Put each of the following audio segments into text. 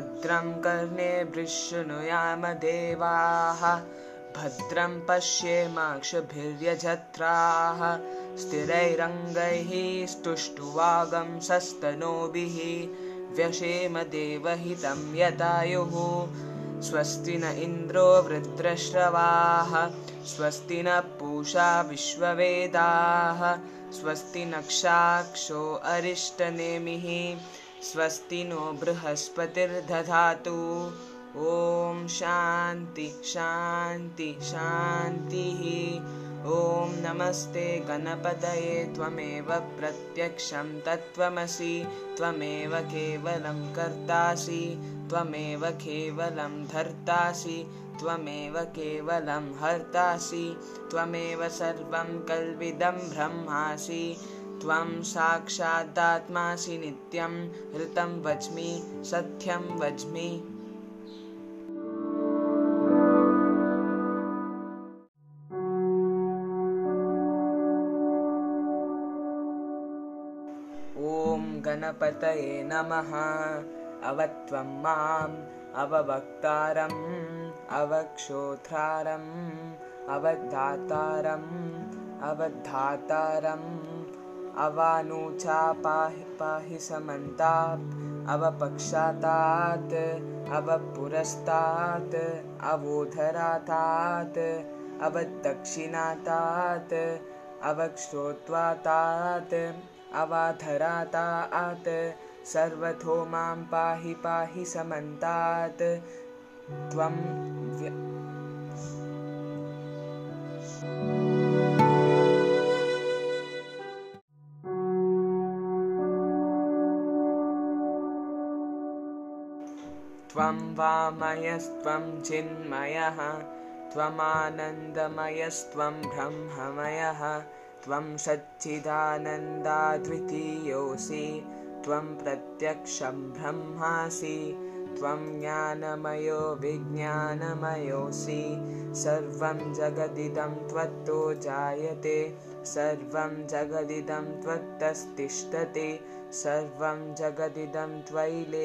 भद्रं कर्णे शृणुयामदेवाः भद्रं पश्येमाक्षभिर्यजत्राः स्थिरैरङ्गैः स्तुष्टुवागं सस्तनोभिः व्यशेमदेवहितं यदायुः स्वस्ति न इन्द्रो वृद्रश्रवाः स्वस्ति न पूषा विश्ववेदाः स्वस्ति नक्षाक्षो अरिष्टनेमिः स्वस्ति नो बृहस्पतिर्दधातु। ॐ शान्ति शान्ति शान्तिः। ॐ नमस्ते गणपतये त्वमेव प्रत्यक्षं तत्त्वमसि। त्वमेव केवलं कर्तासि। त्वमेव केवलं धर्तासि। त्वमेव केवलं हर्तासि। त्वमेव सर्वं कल्विदं ब्रह्मासि त्वं साक्षादात्मासि नित्यं ऋतं वच्मि सत्यं वच्मि गणपतये नमः। अवत्वं माम् अववक्तारम् अवक्षोत्रारम् अवधातारम् अवधातारम् अवानुचा पाहि पाहि समन्तात् अवपक्षातात् अवपुरस्तात् अवोधरातात् अवदक्षिणातात् अवक्षोत्वातात् अवाधराता आत् सर्वथो मां पाहि पाहि समन्तात् त्वं त्वं वामयस्त्वं चिन्मयः त्वमानन्दमयस्त्वं ब्रह्ममयः त्वं सच्चिदानन्दाद्वितीयोऽसि त्वं प्रत्यक्षं ब्रह्मासि त्वं ज्ञानमयो विज्ञानमयोऽसि सर्वं जगदिदं त्वत्तो जायते सर्वं जगदिदं त्वत्तस्तिष्ठति सर्वं जगदिदं त्वयि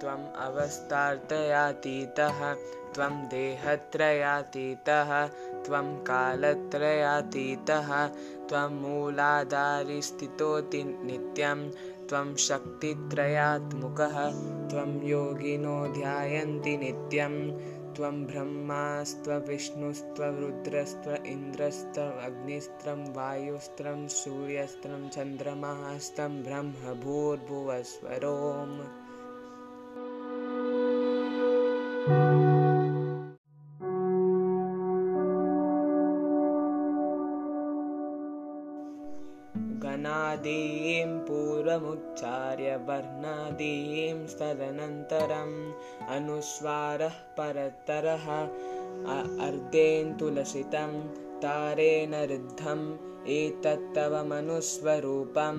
त्वम् अवस्थात्रयातीतः त्वं देहत्रयातीतः त्वं कालत्रयातीतः त्वं मूलाधारिस्थितोति नित्यं त्वं शक्तित्रयात्मुकः त्वं योगिनो ध्यायन्ति नित्यं त्वं ब्रह्मास्त्वविष्णुस्त्वरुद्रस्त्व इन्द्रस्त्वग्निस्त्रं वायुस्त्रं सूर्यस्त्रं चन्द्रमास्तं ब्रह्मभूर्भुवस्वरोम् पूर्वमुच्चार्य वर्णादीं तदनन्तरम् अनुस्वारः परतरः अर्धेन्तुलसितं तारेण रुद्धम् एतत्तव मनुस्वरूपं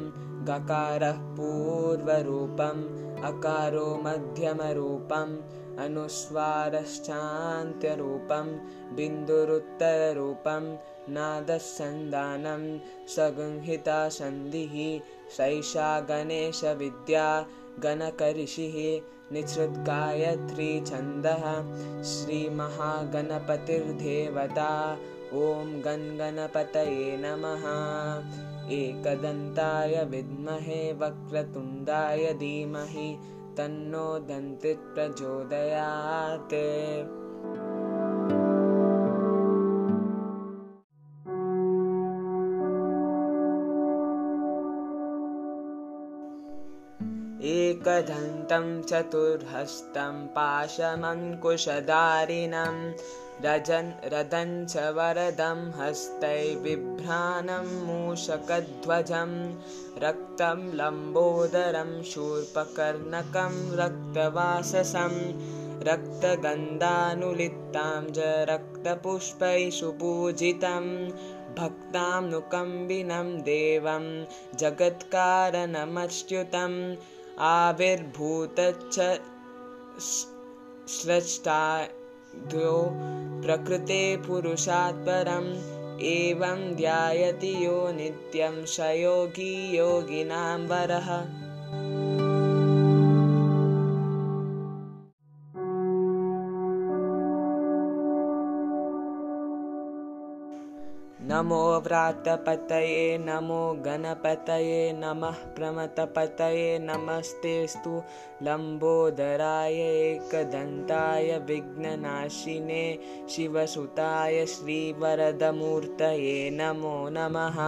गकारः पूर्वरूपम् अकारो मध्यमरूपम् अनुस्वारश्चान्त्यरूपं बिन्दुरुत्तररूपं नादस्सन्दानं सगंहिता सन्धिः सैषा गणेशविद्या गणकऋषिः निसृद्गायत्रीछन्दः श्रीमहागणपतिर्देवता ॐ गणगणपतये नमः। एकदन्ताय विद्महे वक्रतुण्डाय धीमहि तन्नो दन्तिप्रचोदयात्। एकदन्तं चतुर्हस्तं पाशमङ्कुशधारिणं रजन् रदञ्च वरदं हस्तैर्बिभ्राणं मूषकध्वजं रक्तं लम्बोदरं शूर्पकर्णकं रक्तवाससं रक्तगन्धानुलित्तां च रक्तपुष्पैषु पूजितं भक्तां नुकम्बिनं देवं जगत्कारणमच्युतम् आविर्भूतच्च स्रष्टाद्यो प्रकृते पुरुषात् परम् एवं ध्यायति यो नित्यं स योगी योगिनां वरः नमो व्रातपतये नमो गणपतये नमः प्रमथपतये नमस्तेऽस्तु लम्बोदराय एकदन्ताय विघ्ननाशिने शिवसुताय श्रीवरदमूर्तये नमो नमः